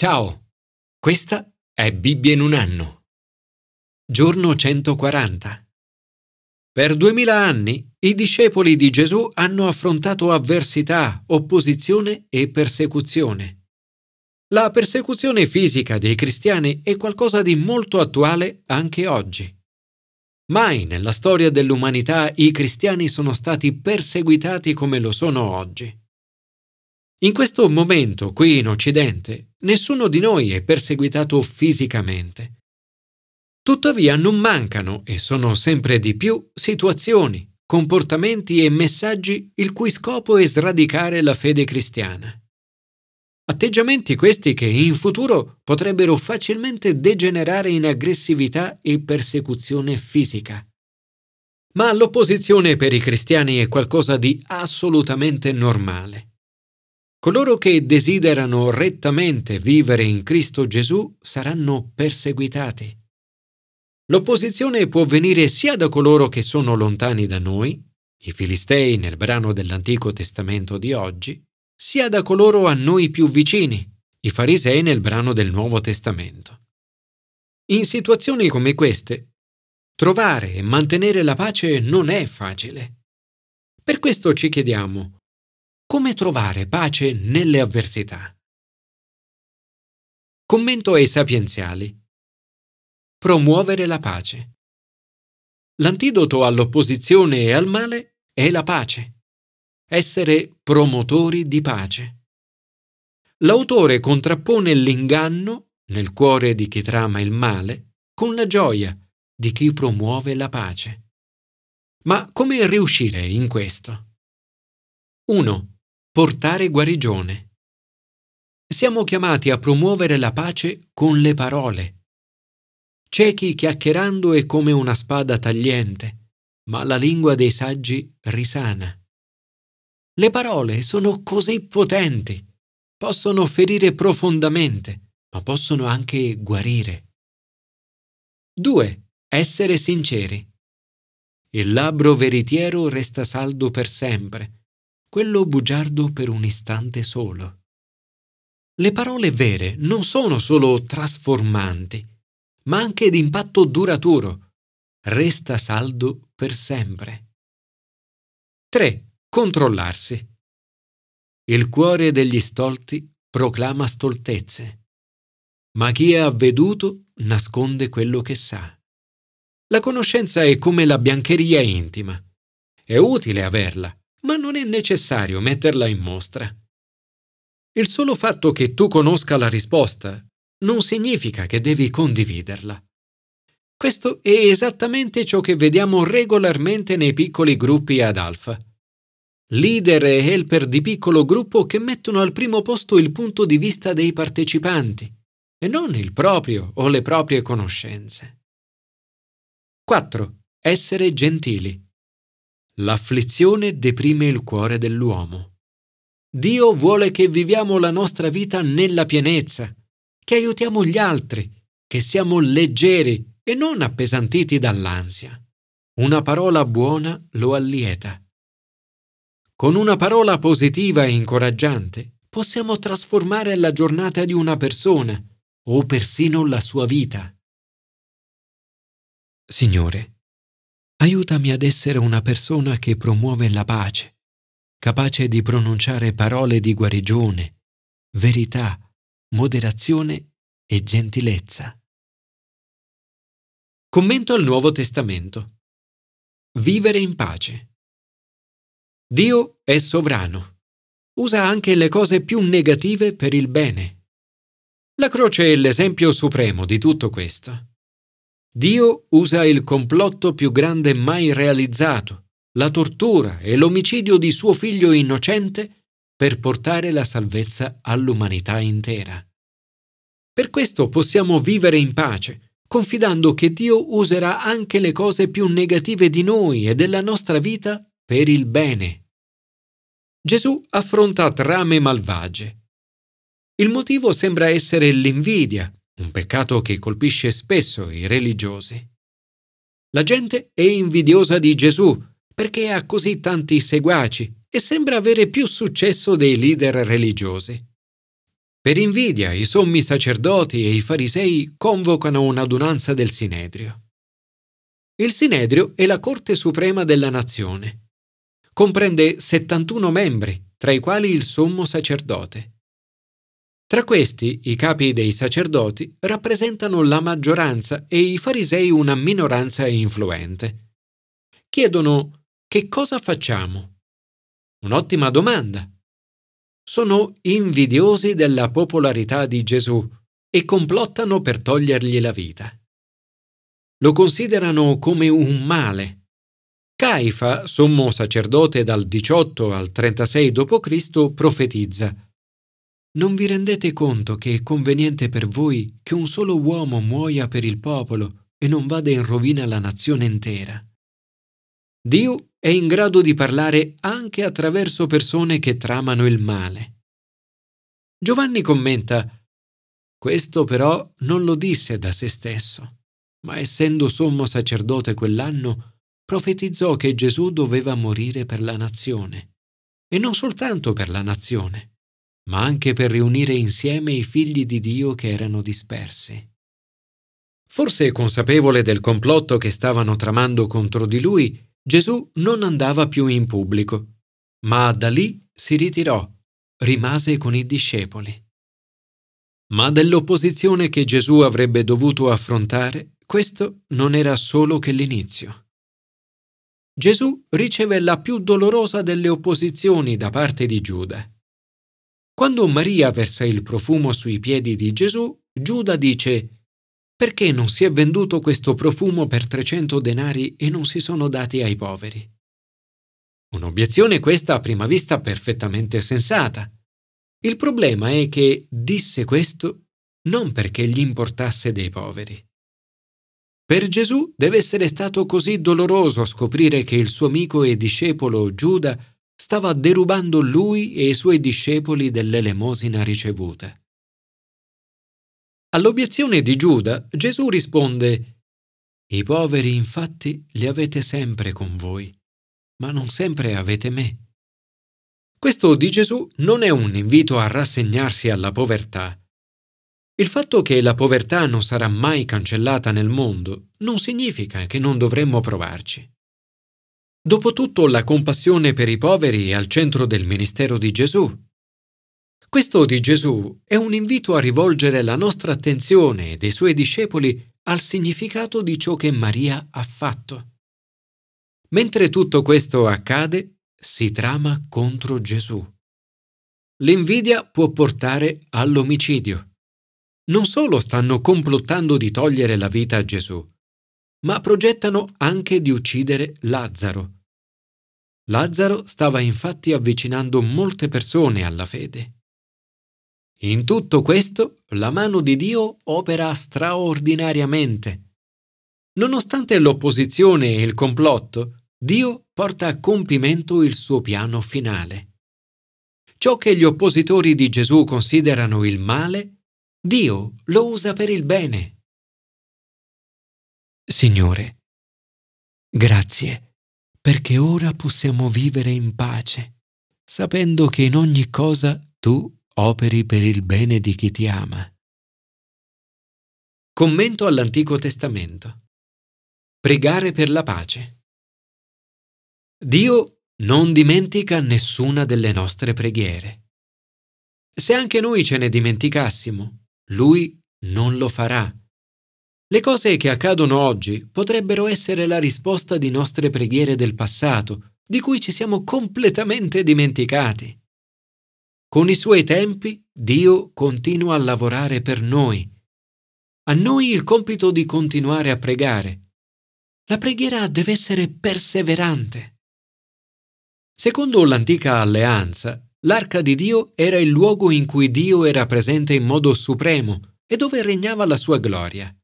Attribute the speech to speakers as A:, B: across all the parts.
A: Ciao, questa è Bibbia in un anno. Giorno 140. Per duemila anni i discepoli di Gesù hanno affrontato avversità, opposizione e persecuzione. La persecuzione fisica dei cristiani è qualcosa di molto attuale anche oggi. Mai nella storia dell'umanità i cristiani sono stati perseguitati come lo sono oggi. In questo momento, qui in Occidente, nessuno di noi è perseguitato fisicamente. Tuttavia non mancano, e sono sempre di più, situazioni, comportamenti e messaggi il cui scopo è sradicare la fede cristiana. Atteggiamenti questi che in futuro potrebbero facilmente degenerare in aggressività e persecuzione fisica. Ma l'opposizione per i cristiani è qualcosa di assolutamente normale. Coloro che desiderano rettamente vivere in Cristo Gesù saranno perseguitati. L'opposizione può venire sia da coloro che sono lontani da noi, i Filistei nel brano dell'Antico Testamento di oggi, sia da coloro a noi più vicini, i Farisei nel brano del Nuovo Testamento. In situazioni come queste, trovare e mantenere la pace non è facile. Per questo ci chiediamo, come trovare pace nelle avversità? Commento ai sapienziali. Promuovere la pace. L'antidoto all'opposizione e al male è la pace. Essere promotori di pace. L'autore contrappone l'inganno, nel cuore di chi trama il male, con la gioia di chi promuove la pace. Ma come riuscire in questo? 1 portare guarigione. Siamo chiamati a promuovere la pace con le parole. Ciechi chiacchierando è come una spada tagliente, ma la lingua dei saggi risana. Le parole sono così potenti, possono ferire profondamente, ma possono anche guarire. 2. Essere sinceri. Il labbro veritiero resta saldo per sempre quello bugiardo per un istante solo. Le parole vere non sono solo trasformanti, ma anche d'impatto duraturo. Resta saldo per sempre. 3. Controllarsi. Il cuore degli stolti proclama stoltezze, ma chi è avveduto nasconde quello che sa. La conoscenza è come la biancheria intima. È utile averla, ma non è necessario metterla in mostra. Il solo fatto che tu conosca la risposta non significa che devi condividerla. Questo è esattamente ciò che vediamo regolarmente nei piccoli gruppi ad alfa. Leader e helper di piccolo gruppo che mettono al primo posto il punto di vista dei partecipanti e non il proprio o le proprie conoscenze. 4. Essere gentili. L'afflizione deprime il cuore dell'uomo. Dio vuole che viviamo la nostra vita nella pienezza, che aiutiamo gli altri, che siamo leggeri e non appesantiti dall'ansia. Una parola buona lo allieta. Con una parola positiva e incoraggiante possiamo trasformare la giornata di una persona o persino la sua vita. Signore, Aiutami ad essere una persona che promuove la pace, capace di pronunciare parole di guarigione, verità, moderazione e gentilezza. Commento al Nuovo Testamento. Vivere in pace. Dio è sovrano. Usa anche le cose più negative per il bene. La croce è l'esempio supremo di tutto questo. Dio usa il complotto più grande mai realizzato, la tortura e l'omicidio di suo figlio innocente per portare la salvezza all'umanità intera. Per questo possiamo vivere in pace, confidando che Dio userà anche le cose più negative di noi e della nostra vita per il bene. Gesù affronta trame malvagie. Il motivo sembra essere l'invidia, un peccato che colpisce spesso i religiosi. La gente è invidiosa di Gesù perché ha così tanti seguaci e sembra avere più successo dei leader religiosi. Per invidia i sommi sacerdoti e i farisei convocano un'adunanza del Sinedrio. Il Sinedrio è la Corte Suprema della Nazione. Comprende 71 membri, tra i quali il sommo sacerdote. Tra questi, i capi dei sacerdoti rappresentano la maggioranza e i farisei una minoranza influente. Chiedono che cosa facciamo? Un'ottima domanda. Sono invidiosi della popolarità di Gesù e complottano per togliergli la vita. Lo considerano come un male. Caifa, sommo sacerdote dal 18 al 36 d.C., profetizza non vi rendete conto che è conveniente per voi che un solo uomo muoia per il popolo e non vada in rovina la nazione intera? Dio è in grado di parlare anche attraverso persone che tramano il male. Giovanni commenta, questo però non lo disse da se stesso, ma essendo sommo sacerdote quell'anno, profetizzò che Gesù doveva morire per la nazione, e non soltanto per la nazione, ma anche per riunire insieme i figli di Dio che erano dispersi. Forse consapevole del complotto che stavano tramando contro di lui, Gesù non andava più in pubblico, ma da lì si ritirò, rimase con i discepoli. Ma dell'opposizione che Gesù avrebbe dovuto affrontare, questo non era solo che l'inizio. Gesù riceve la più dolorosa delle opposizioni da parte di Giuda. Quando Maria versa il profumo sui piedi di Gesù, Giuda dice perché non si è venduto questo profumo per 300 denari e non si sono dati ai poveri? Un'obiezione questa a prima vista perfettamente sensata. Il problema è che disse questo non perché gli importasse dei poveri. Per Gesù deve essere stato così doloroso scoprire che il suo amico e discepolo Giuda stava derubando lui e i suoi discepoli dell'elemosina ricevuta. All'obiezione di Giuda Gesù risponde I poveri infatti li avete sempre con voi, ma non sempre avete me. Questo di Gesù non è un invito a rassegnarsi alla povertà. Il fatto che la povertà non sarà mai cancellata nel mondo non significa che non dovremmo provarci. Dopotutto la compassione per i poveri è al centro del ministero di Gesù. Questo di Gesù è un invito a rivolgere la nostra attenzione e dei suoi discepoli al significato di ciò che Maria ha fatto. Mentre tutto questo accade, si trama contro Gesù. L'invidia può portare all'omicidio. Non solo stanno complottando di togliere la vita a Gesù, ma progettano anche di uccidere Lazzaro. Lazzaro stava infatti avvicinando molte persone alla fede. In tutto questo la mano di Dio opera straordinariamente. Nonostante l'opposizione e il complotto, Dio porta a compimento il suo piano finale. Ciò che gli oppositori di Gesù considerano il male, Dio lo usa per il bene. Signore, grazie perché ora possiamo vivere in pace, sapendo che in ogni cosa tu operi per il bene di chi ti ama. Commento all'Antico Testamento. Pregare per la pace. Dio non dimentica nessuna delle nostre preghiere. Se anche noi ce ne dimenticassimo, Lui non lo farà le cose che accadono oggi potrebbero essere la risposta di nostre preghiere del passato, di cui ci siamo completamente dimenticati. Con i suoi tempi Dio continua a lavorare per noi. A noi il compito di continuare a pregare. La preghiera deve essere perseverante. Secondo l'antica alleanza, l'arca di Dio era il luogo in cui Dio era presente in modo supremo e dove regnava la sua gloria.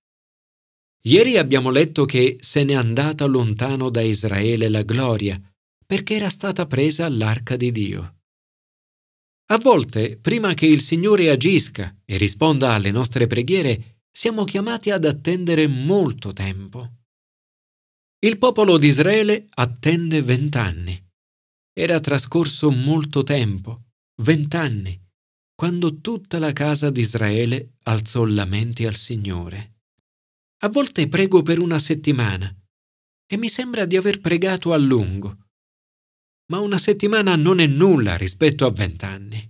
A: Ieri abbiamo letto che se n'è andata lontano da Israele la gloria, perché era stata presa l'arca di Dio. A volte, prima che il Signore agisca e risponda alle nostre preghiere, siamo chiamati ad attendere molto tempo. Il popolo di Israele attende vent'anni. Era trascorso molto tempo, vent'anni, quando tutta la casa di Israele alzò lamenti al Signore. A volte prego per una settimana e mi sembra di aver pregato a lungo. Ma una settimana non è nulla rispetto a vent'anni.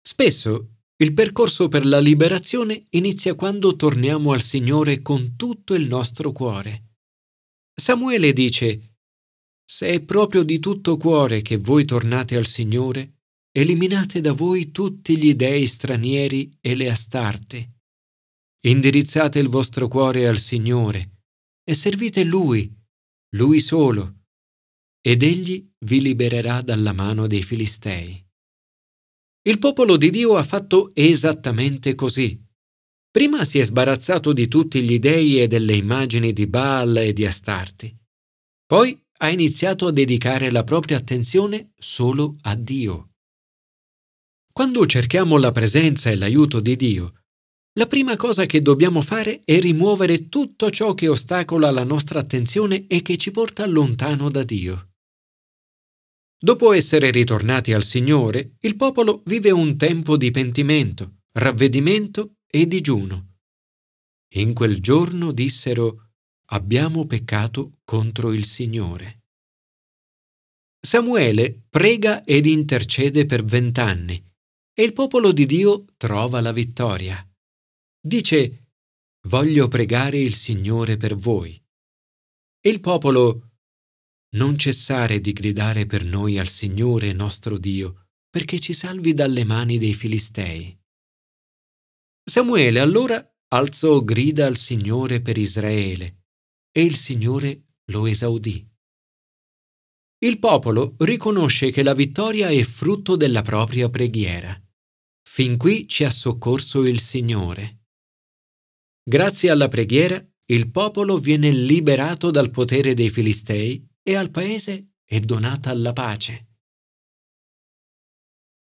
A: Spesso il percorso per la liberazione inizia quando torniamo al Signore con tutto il nostro cuore. Samuele dice, Se è proprio di tutto cuore che voi tornate al Signore, eliminate da voi tutti gli dei stranieri e le astarte. Indirizzate il vostro cuore al Signore e servite Lui, Lui solo, ed Egli vi libererà dalla mano dei Filistei. Il popolo di Dio ha fatto esattamente così. Prima si è sbarazzato di tutti gli dei e delle immagini di Baal e di Astarti. Poi ha iniziato a dedicare la propria attenzione solo a Dio. Quando cerchiamo la presenza e l'aiuto di Dio, la prima cosa che dobbiamo fare è rimuovere tutto ciò che ostacola la nostra attenzione e che ci porta lontano da Dio. Dopo essere ritornati al Signore, il popolo vive un tempo di pentimento, ravvedimento e digiuno. In quel giorno dissero abbiamo peccato contro il Signore. Samuele prega ed intercede per vent'anni e il popolo di Dio trova la vittoria. Dice voglio pregare il Signore per voi. Il popolo non cessare di gridare per noi al Signore nostro Dio, perché ci salvi dalle mani dei Filistei. Samuele allora alzò grida al Signore per Israele, e il Signore lo esaudì. Il popolo riconosce che la vittoria è frutto della propria preghiera. Fin qui ci ha soccorso il Signore. Grazie alla preghiera, il popolo viene liberato dal potere dei Filistei e al paese è donata la pace.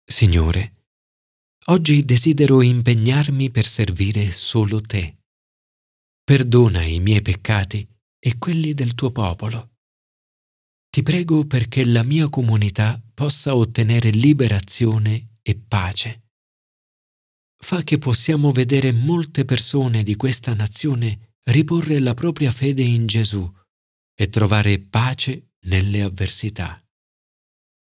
A: Signore, oggi desidero impegnarmi per servire solo te. Perdona i miei peccati e quelli del tuo popolo. Ti prego perché la mia comunità possa ottenere liberazione e pace. Fa che possiamo vedere molte persone di questa nazione riporre la propria fede in Gesù e trovare pace nelle avversità.